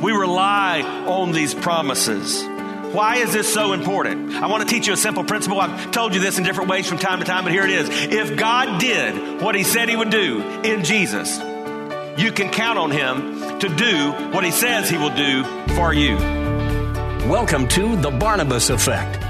We rely on these promises. Why is this so important? I want to teach you a simple principle. I've told you this in different ways from time to time, but here it is. If God did what He said He would do in Jesus, you can count on Him to do what He says He will do for you. Welcome to The Barnabas Effect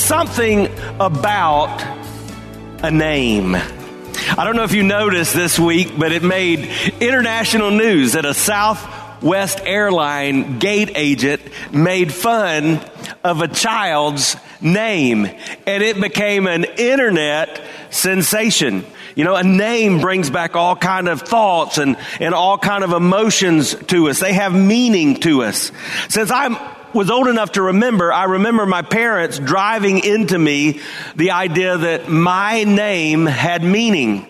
something about a name. I don't know if you noticed this week, but it made international news that a Southwest airline gate agent made fun of a child's name, and it became an internet sensation. You know, a name brings back all kind of thoughts and, and all kind of emotions to us. They have meaning to us. Since I'm was old enough to remember, I remember my parents driving into me the idea that my name had meaning.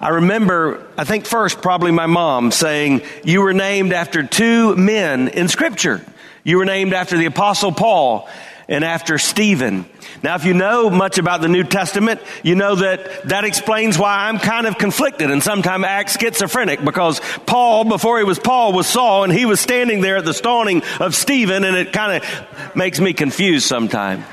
I remember, I think first probably my mom saying, you were named after two men in scripture. You were named after the apostle Paul and after Stephen. Now, if you know much about the New Testament, you know that that explains why I'm kind of conflicted and sometimes act schizophrenic because Paul, before he was Paul, was Saul and he was standing there at the stoning of Stephen and it kind of makes me confused sometimes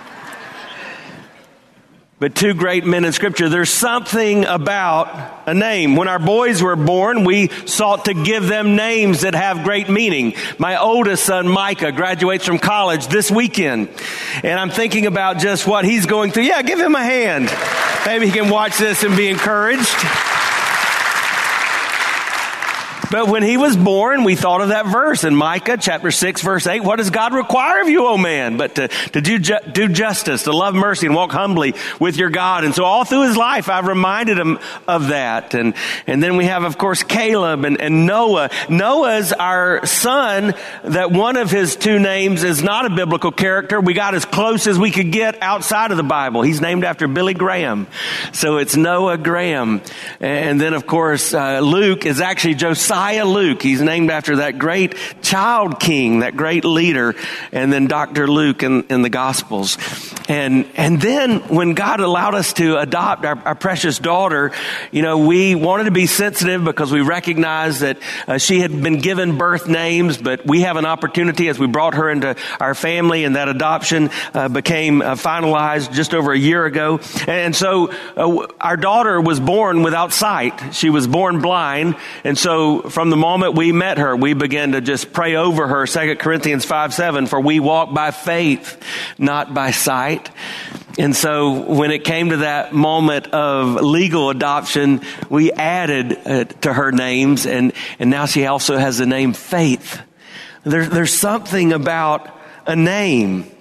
but two great men in scripture. There's something about a name. When our boys were born, we sought to give them names that have great meaning. My oldest son, Micah, graduates from college this weekend. And I'm thinking about just what he's going through. Yeah, give him a hand. Maybe he can watch this and be encouraged. But when he was born, we thought of that verse in Micah chapter 6 verse 8. What does God require of you, O man? But to, to do, ju- do justice, to love mercy and walk humbly with your God. And so all through his life, I've reminded him of that. And, and then we have, of course, Caleb and, and Noah. Noah's our son that one of his two names is not a biblical character. We got as close as we could get outside of the Bible. He's named after Billy Graham. So it's Noah Graham. And then, of course, uh, Luke is actually Josiah Josiah Luke. He's named after that great child king, that great leader, and then Dr. Luke in, in the Gospels. And, and then when God allowed us to adopt our, our, precious daughter, you know, we wanted to be sensitive because we recognized that uh, she had been given birth names, but we have an opportunity as we brought her into our family and that adoption uh, became uh, finalized just over a year ago. And so uh, our daughter was born without sight. She was born blind. And so from the moment we met her, we began to just pray over her. 2 Corinthians 5 7, for we walk by faith, not by sight. And so when it came to that moment of legal adoption, we added uh, to her names and, and now she also has the name Faith. There, there's something about a name.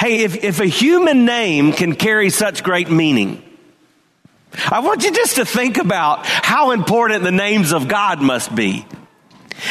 Hey, if, if a human name can carry such great meaning, I want you just to think about how important the names of God must be.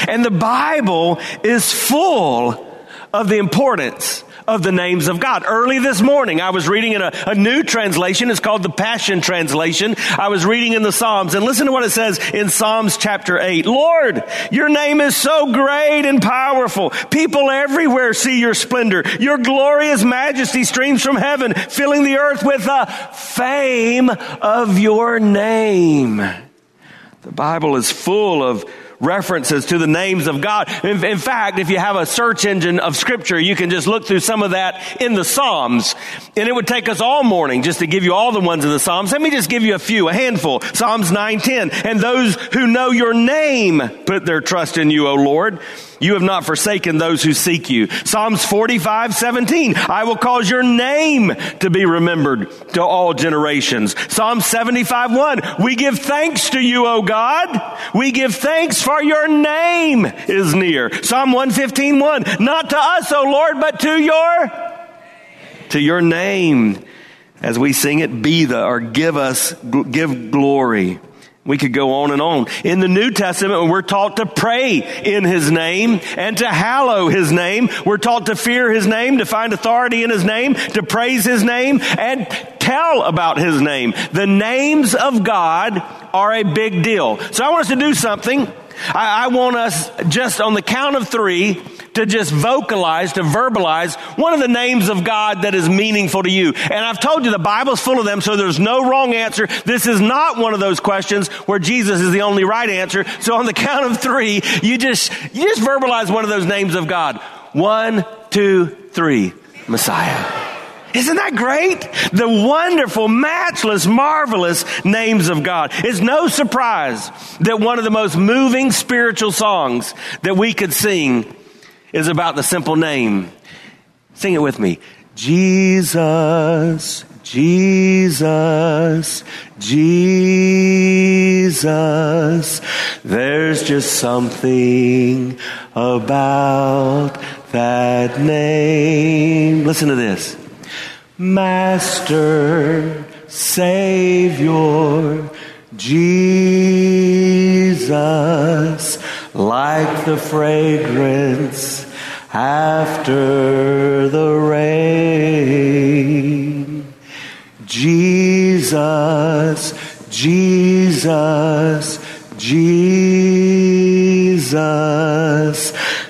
And the Bible is full of the importance of the names of God. Early this morning, I was reading in a, a, new translation. It's called the Passion Translation. I was reading in the Psalms and listen to what it says in Psalms chapter 8. Lord, your name is so great and powerful. People everywhere see your splendor. Your glorious majesty streams from heaven, filling the earth with the fame of your name. The Bible is full of references to the names of God. In, in, fact, if you have a search engine of scripture, you can just look through some of that in the Psalms. And it would take us all morning just to give you all the ones in the Psalms. Let me just give you a few, a handful. Psalms 910. And those who know your name put their trust in you, O Lord. You have not forsaken those who seek you. Psalms 45, 17. I will cause your name to be remembered to all generations. Psalm 75, 1. We give thanks to you, O God. We give thanks for your name is near. Psalm 115, 1. Not to us, O Lord, but to your, to your name. As we sing it, be the, or give us, give glory. We could go on and on. In the New Testament, we're taught to pray in His name and to hallow His name. We're taught to fear His name, to find authority in His name, to praise His name, and tell about His name. The names of God are a big deal. So I want us to do something. I, I want us just on the count of three to just vocalize, to verbalize one of the names of God that is meaningful to you. And I've told you the Bible's full of them, so there's no wrong answer. This is not one of those questions where Jesus is the only right answer. So on the count of three, you just, you just verbalize one of those names of God. One, two, three. Messiah. Isn't that great? The wonderful, matchless, marvelous names of God. It's no surprise that one of the most moving spiritual songs that we could sing is about the simple name. Sing it with me. Jesus, Jesus, Jesus. There's just something about that name. Listen to this. Master, Savior, Jesus, like the fragrance after the rain. Jesus, Jesus, Jesus,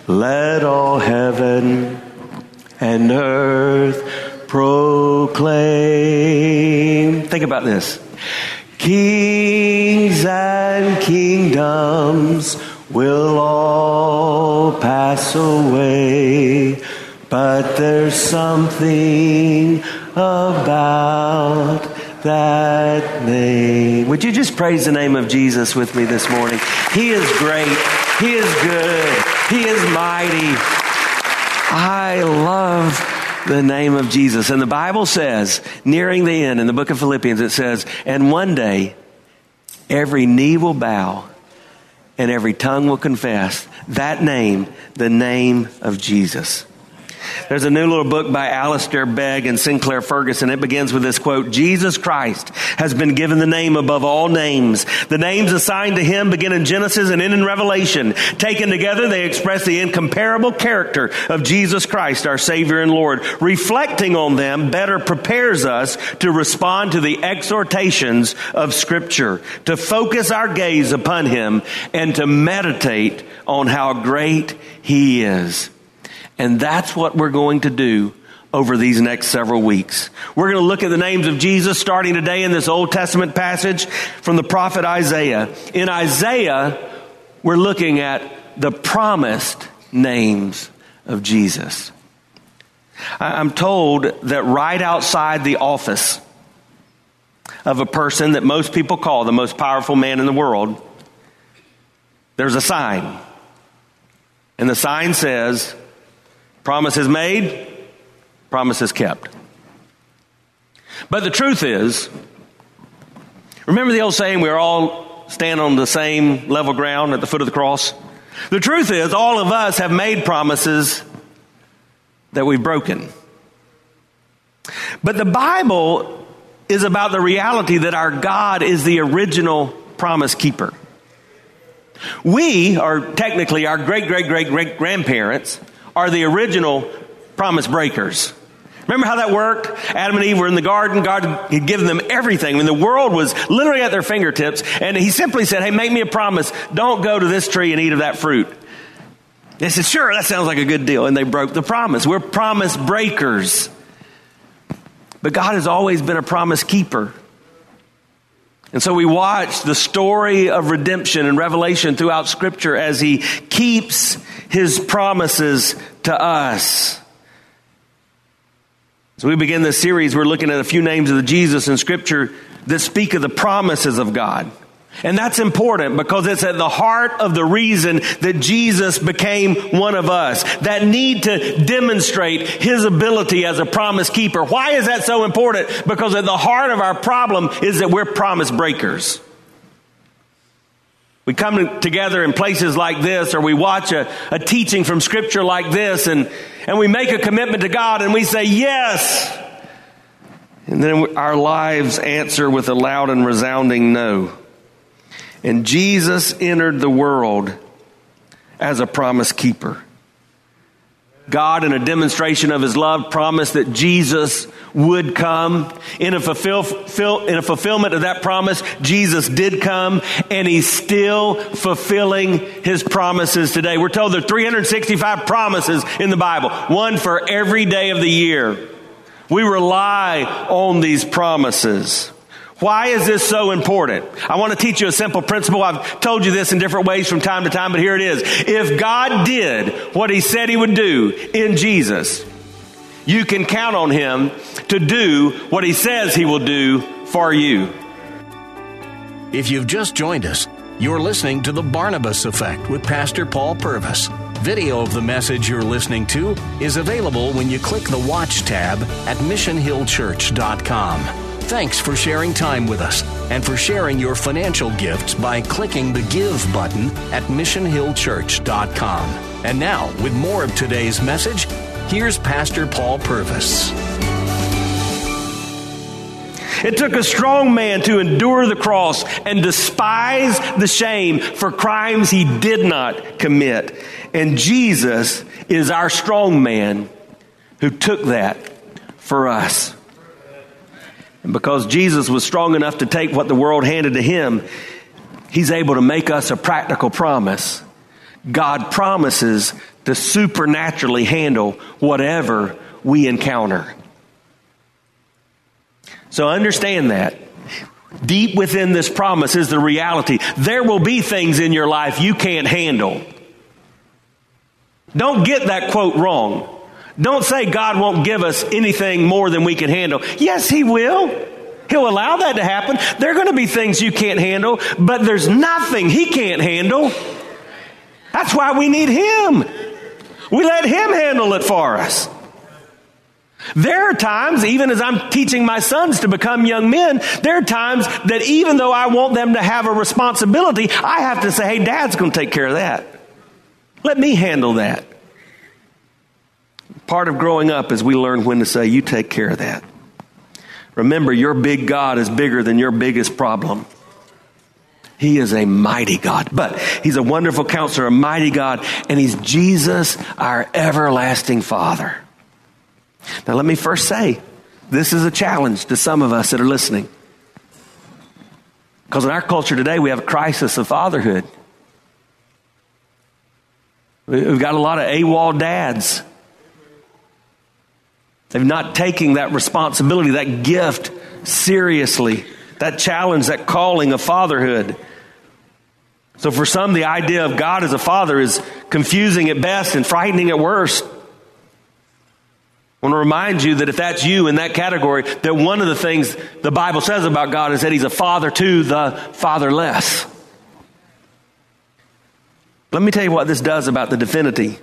let all heaven and earth proclaim. Think about this. Kings and kingdoms will all pass away, but there's something about that name. Would you just praise the name of Jesus with me this morning? He is great. He is good. He is mighty. I love the name of Jesus. And the Bible says, nearing the end in the book of Philippians, it says, and one day every knee will bow and every tongue will confess that name, the name of Jesus. There's a new little book by Alistair Begg and Sinclair Ferguson. It begins with this quote Jesus Christ has been given the name above all names. The names assigned to him begin in Genesis and end in Revelation. Taken together, they express the incomparable character of Jesus Christ, our Savior and Lord. Reflecting on them better prepares us to respond to the exhortations of Scripture, to focus our gaze upon him, and to meditate on how great he is. And that's what we're going to do over these next several weeks. We're going to look at the names of Jesus starting today in this Old Testament passage from the prophet Isaiah. In Isaiah, we're looking at the promised names of Jesus. I'm told that right outside the office of a person that most people call the most powerful man in the world, there's a sign. And the sign says, Promises made, promises kept. But the truth is, remember the old saying, we're all stand on the same level ground at the foot of the cross? The truth is, all of us have made promises that we've broken. But the Bible is about the reality that our God is the original promise keeper. We are technically our great, great, great, great grandparents are the original promise breakers. Remember how that worked? Adam and Eve were in the garden. God had given them everything. I mean, the world was literally at their fingertips. And he simply said, Hey, make me a promise. Don't go to this tree and eat of that fruit. They said, Sure, that sounds like a good deal. And they broke the promise. We're promise breakers. But God has always been a promise keeper. And so we watch the story of redemption and revelation throughout Scripture as He keeps His promises to us. So we begin this series, we're looking at a few names of the Jesus in Scripture that speak of the promises of God. And that's important because it's at the heart of the reason that Jesus became one of us. That need to demonstrate his ability as a promise keeper. Why is that so important? Because at the heart of our problem is that we're promise breakers. We come together in places like this, or we watch a, a teaching from Scripture like this, and, and we make a commitment to God and we say, Yes. And then our lives answer with a loud and resounding no. And Jesus entered the world as a promise keeper. God, in a demonstration of his love, promised that Jesus would come. In a, fulfill, fill, in a fulfillment of that promise, Jesus did come, and he's still fulfilling his promises today. We're told there are 365 promises in the Bible, one for every day of the year. We rely on these promises. Why is this so important? I want to teach you a simple principle. I've told you this in different ways from time to time, but here it is. If God did what he said he would do in Jesus, you can count on him to do what he says he will do for you. If you've just joined us, you're listening to The Barnabas Effect with Pastor Paul Purvis. Video of the message you're listening to is available when you click the Watch tab at missionhillchurch.com. Thanks for sharing time with us and for sharing your financial gifts by clicking the Give button at missionhillchurch.com. And now, with more of today's message, here's Pastor Paul Purvis. It took a strong man to endure the cross and despise the shame for crimes he did not commit. And Jesus is our strong man who took that for us. And because Jesus was strong enough to take what the world handed to him, he's able to make us a practical promise. God promises to supernaturally handle whatever we encounter. So understand that. Deep within this promise is the reality. There will be things in your life you can't handle. Don't get that quote wrong. Don't say God won't give us anything more than we can handle. Yes, He will. He'll allow that to happen. There are going to be things you can't handle, but there's nothing He can't handle. That's why we need Him. We let Him handle it for us. There are times, even as I'm teaching my sons to become young men, there are times that even though I want them to have a responsibility, I have to say, hey, dad's going to take care of that. Let me handle that. Part of growing up is we learn when to say, You take care of that. Remember, your big God is bigger than your biggest problem. He is a mighty God, but He's a wonderful counselor, a mighty God, and He's Jesus, our everlasting Father. Now, let me first say, this is a challenge to some of us that are listening. Because in our culture today, we have a crisis of fatherhood. We've got a lot of AWOL dads they've not taking that responsibility, that gift seriously, that challenge, that calling of fatherhood. So for some, the idea of God as a father is confusing at best and frightening at worst. I want to remind you that if that's you in that category, that one of the things the Bible says about God is that He's a father to the fatherless. Let me tell you what this does about the divinity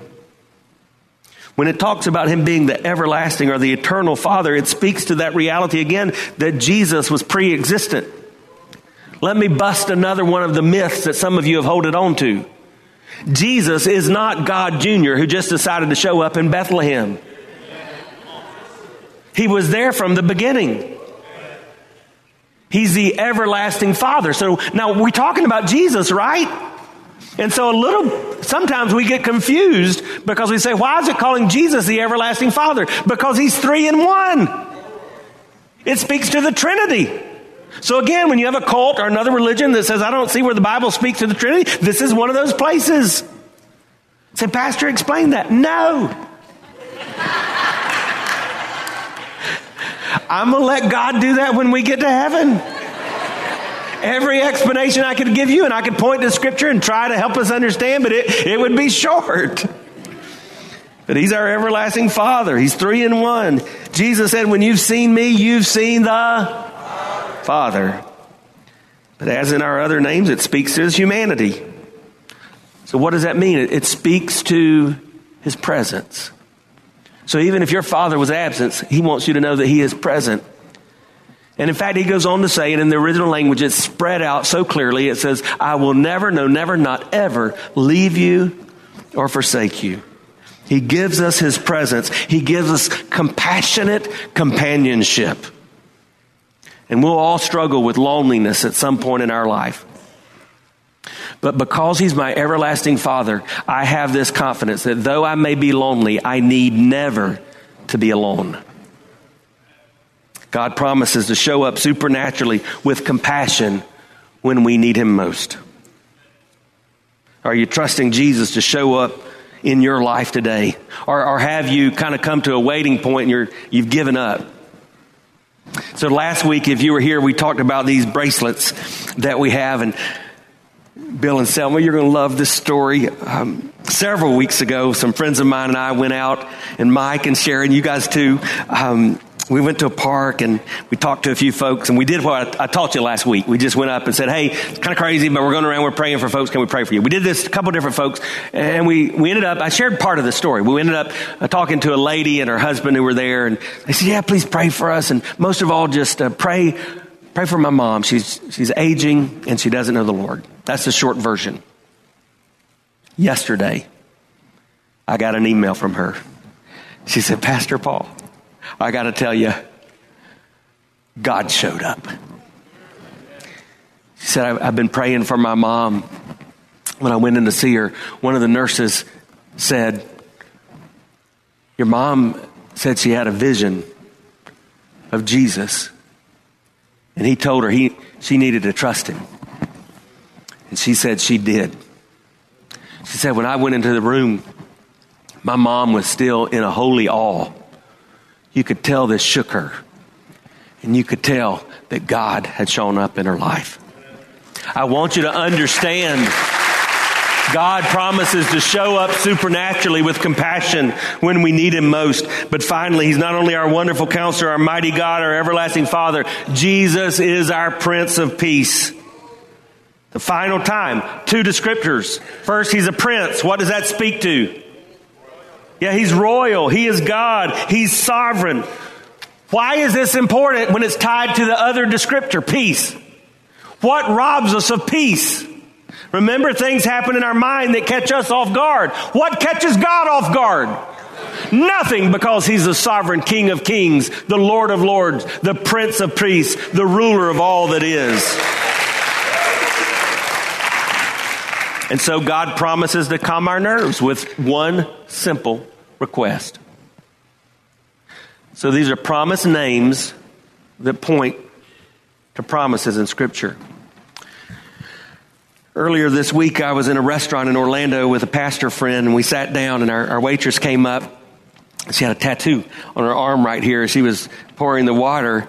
when it talks about him being the everlasting or the eternal Father, it speaks to that reality again that Jesus was pre existent. Let me bust another one of the myths that some of you have holded on to. Jesus is not God Jr., who just decided to show up in Bethlehem. He was there from the beginning. He's the everlasting Father. So now we're talking about Jesus, right? And so a little, sometimes we get confused because we say, why is it calling Jesus the everlasting Father? Because he's three in one. It speaks to the Trinity. So again, when you have a cult or another religion that says, I don't see where the Bible speaks to the Trinity, this is one of those places. Say, Pastor, explain that. No. I'm going to let God do that when we get to heaven. Every explanation I could give you, and I could point to Scripture and try to help us understand, but it, it would be short. But He's our everlasting Father. He's three in one. Jesus said, When you've seen me, you've seen the Father. But as in our other names, it speaks to His humanity. So, what does that mean? It, it speaks to His presence. So, even if your Father was absent, He wants you to know that He is present. And in fact, he goes on to say, and in the original language, it's spread out so clearly. It says, I will never, no, never, not ever leave you or forsake you. He gives us his presence. He gives us compassionate companionship. And we'll all struggle with loneliness at some point in our life. But because he's my everlasting father, I have this confidence that though I may be lonely, I need never to be alone. God promises to show up supernaturally with compassion when we need Him most. Are you trusting Jesus to show up in your life today? Or, or have you kind of come to a waiting point and you're, you've given up? So last week, if you were here, we talked about these bracelets that we have. And Bill and Selma, you're going to love this story. Um, several weeks ago, some friends of mine and I went out, and Mike and Sharon, you guys too. Um, we went to a park and we talked to a few folks and we did what I, I taught you last week. We just went up and said, Hey, it's kind of crazy, but we're going around, we're praying for folks. Can we pray for you? We did this a couple different folks and we, we ended up, I shared part of the story. We ended up uh, talking to a lady and her husband who were there and they said, Yeah, please pray for us. And most of all, just uh, pray, pray for my mom. She's, she's aging and she doesn't know the Lord. That's the short version. Yesterday, I got an email from her. She said, Pastor Paul, I got to tell you, God showed up. She said, I've been praying for my mom. When I went in to see her, one of the nurses said, Your mom said she had a vision of Jesus. And he told her he, she needed to trust him. And she said she did. She said, When I went into the room, my mom was still in a holy awe you could tell this shook her. And you could tell that God had shown up in her life. I want you to understand God promises to show up supernaturally with compassion when we need Him most. But finally, He's not only our wonderful counselor, our mighty God, our everlasting Father, Jesus is our Prince of Peace. The final time, two descriptors. First, He's a prince. What does that speak to? Yeah, he's royal. He is God. He's sovereign. Why is this important when it's tied to the other descriptor, peace? What robs us of peace? Remember, things happen in our mind that catch us off guard. What catches God off guard? Nothing because He's the sovereign King of kings, the Lord of lords, the Prince of priests, the ruler of all that is. And so God promises to calm our nerves with one simple request. So these are promise names that point to promises in Scripture. Earlier this week, I was in a restaurant in Orlando with a pastor friend, and we sat down, and our, our waitress came up. She had a tattoo on her arm right here. As she was pouring the water.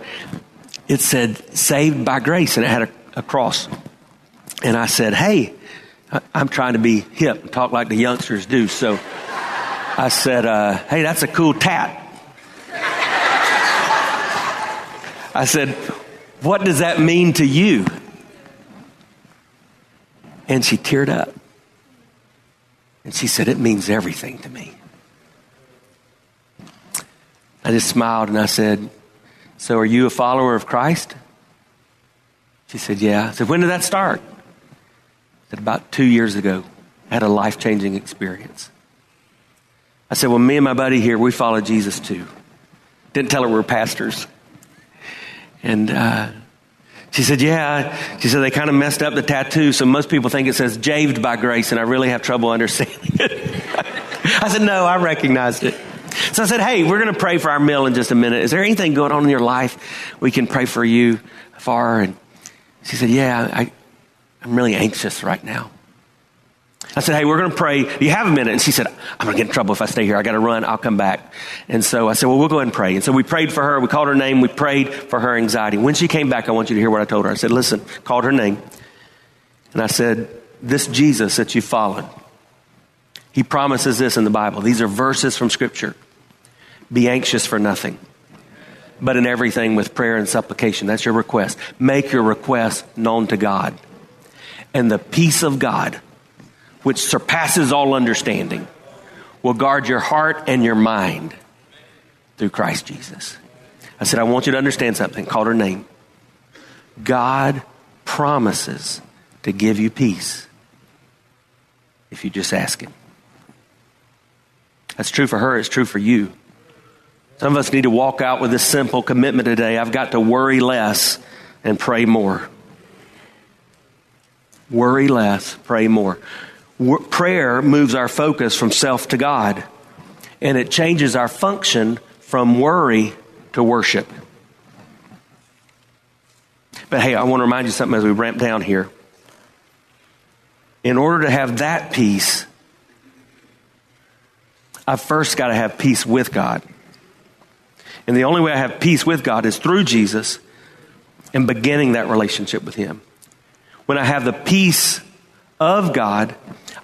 It said, Saved by Grace, and it had a, a cross. And I said, Hey, I'm trying to be hip and talk like the youngsters do. So I said, uh, Hey, that's a cool tat. I said, What does that mean to you? And she teared up. And she said, It means everything to me. I just smiled and I said, So are you a follower of Christ? She said, Yeah. I said, When did that start? I said, about two years ago I had a life changing experience. I said, Well, me and my buddy here, we follow Jesus too. Didn't tell her we are pastors. And uh, she said, Yeah. She said, They kind of messed up the tattoo, so most people think it says javed by grace, and I really have trouble understanding it. I said, No, I recognized it. So I said, Hey, we're going to pray for our meal in just a minute. Is there anything going on in your life we can pray for you for? And she said, Yeah, I, I'm really anxious right now. I said, Hey, we're going to pray. Do you have a minute? And she said, I'm going to get in trouble if I stay here. I got to run. I'll come back. And so I said, Well, we'll go ahead and pray. And so we prayed for her. We called her name. We prayed for her anxiety. When she came back, I want you to hear what I told her. I said, Listen, called her name. And I said, This Jesus that you followed, he promises this in the Bible. These are verses from Scripture. Be anxious for nothing, but in everything with prayer and supplication. That's your request. Make your request known to God. And the peace of God which surpasses all understanding, will guard your heart and your mind through Christ Jesus. I said, I want you to understand something. Called her name. God promises to give you peace if you just ask Him. That's true for her, it's true for you. Some of us need to walk out with this simple commitment today. I've got to worry less and pray more. Worry less, pray more prayer moves our focus from self to God, and it changes our function from worry to worship. But hey, I want to remind you something as we ramp down here. In order to have that peace, I've first got to have peace with God. And the only way I have peace with God is through Jesus and beginning that relationship with Him. When I have the peace of God,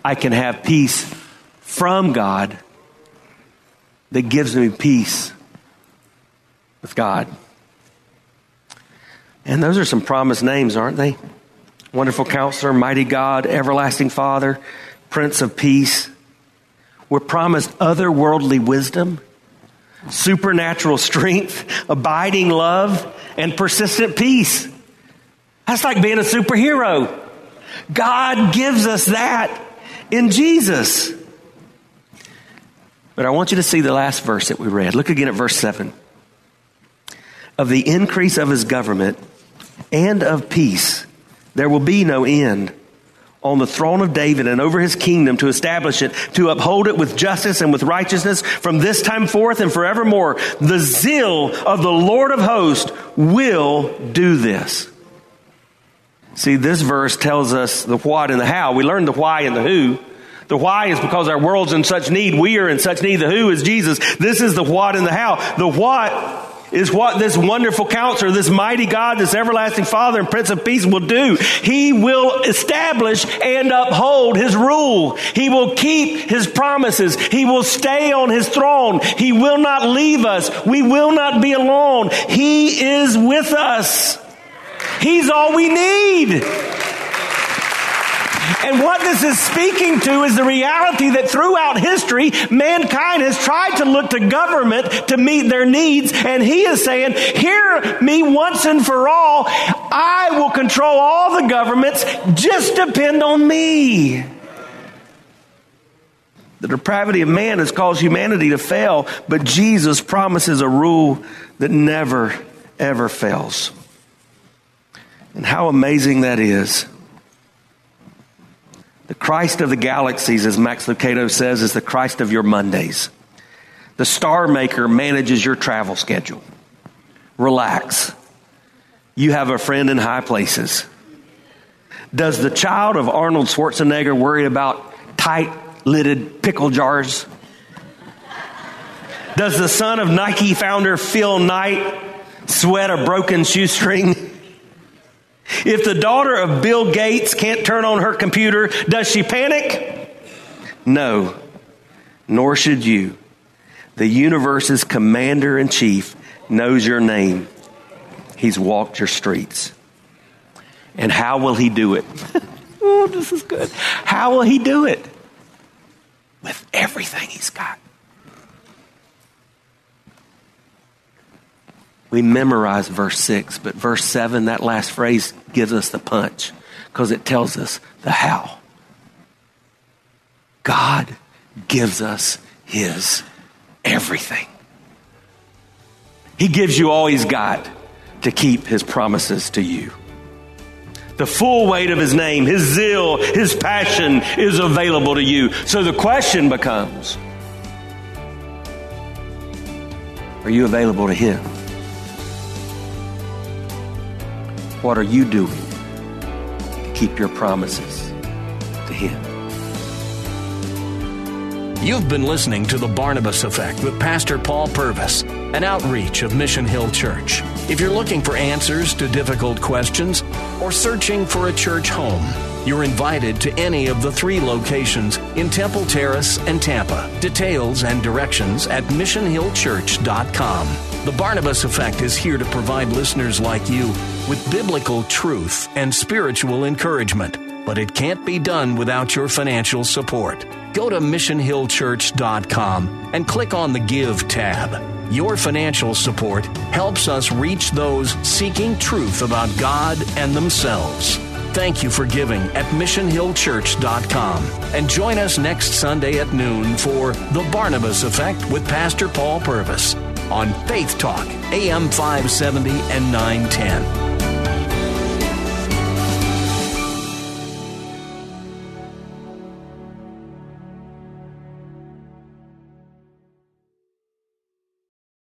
I can have peace from God that gives me peace with God. And those are some promised names, aren't they? Wonderful counselor, mighty God, everlasting Father, Prince of Peace. We're promised otherworldly wisdom, supernatural strength, abiding love, and persistent peace. That's like being a superhero. God gives us that in Jesus. But I want you to see the last verse that we read. Look again at verse 7. Of the increase of his government and of peace, there will be no end on the throne of David and over his kingdom to establish it, to uphold it with justice and with righteousness from this time forth and forevermore. The zeal of the Lord of hosts will do this. See, this verse tells us the what and the how. We learned the why and the who. The why is because our world's in such need. We are in such need. The who is Jesus. This is the what and the how. The what is what this wonderful counselor, this mighty God, this everlasting Father and Prince of Peace will do. He will establish and uphold His rule. He will keep His promises. He will stay on His throne. He will not leave us. We will not be alone. He is with us. He's all we need. And what this is speaking to is the reality that throughout history, mankind has tried to look to government to meet their needs. And he is saying, hear me once and for all. I will control all the governments. Just depend on me. The depravity of man has caused humanity to fail, but Jesus promises a rule that never, ever fails. And how amazing that is. The Christ of the galaxies, as Max Lucado says, is the Christ of your Mondays. The star maker manages your travel schedule. Relax. You have a friend in high places. Does the child of Arnold Schwarzenegger worry about tight lidded pickle jars? Does the son of Nike founder Phil Knight sweat a broken shoestring? If the daughter of Bill Gates can't turn on her computer, does she panic? No, nor should you. The universe's commander in chief knows your name. He's walked your streets. And how will he do it? oh, this is good. How will he do it? With everything he's got. We memorize verse 6, but verse 7, that last phrase gives us the punch because it tells us the how. God gives us his everything. He gives you all he's got to keep his promises to you. The full weight of his name, his zeal, his passion is available to you. So the question becomes Are you available to him? What are you doing to keep your promises to Him? You've been listening to The Barnabas Effect with Pastor Paul Purvis, an outreach of Mission Hill Church. If you're looking for answers to difficult questions or searching for a church home, you're invited to any of the three locations in Temple Terrace and Tampa. Details and directions at missionhillchurch.com. The Barnabas Effect is here to provide listeners like you with biblical truth and spiritual encouragement, but it can't be done without your financial support. Go to missionhillchurch.com and click on the Give tab. Your financial support helps us reach those seeking truth about God and themselves. Thank you for giving at missionhillchurch.com. And join us next Sunday at noon for The Barnabas Effect with Pastor Paul Purvis on Faith Talk, AM 570 and 910.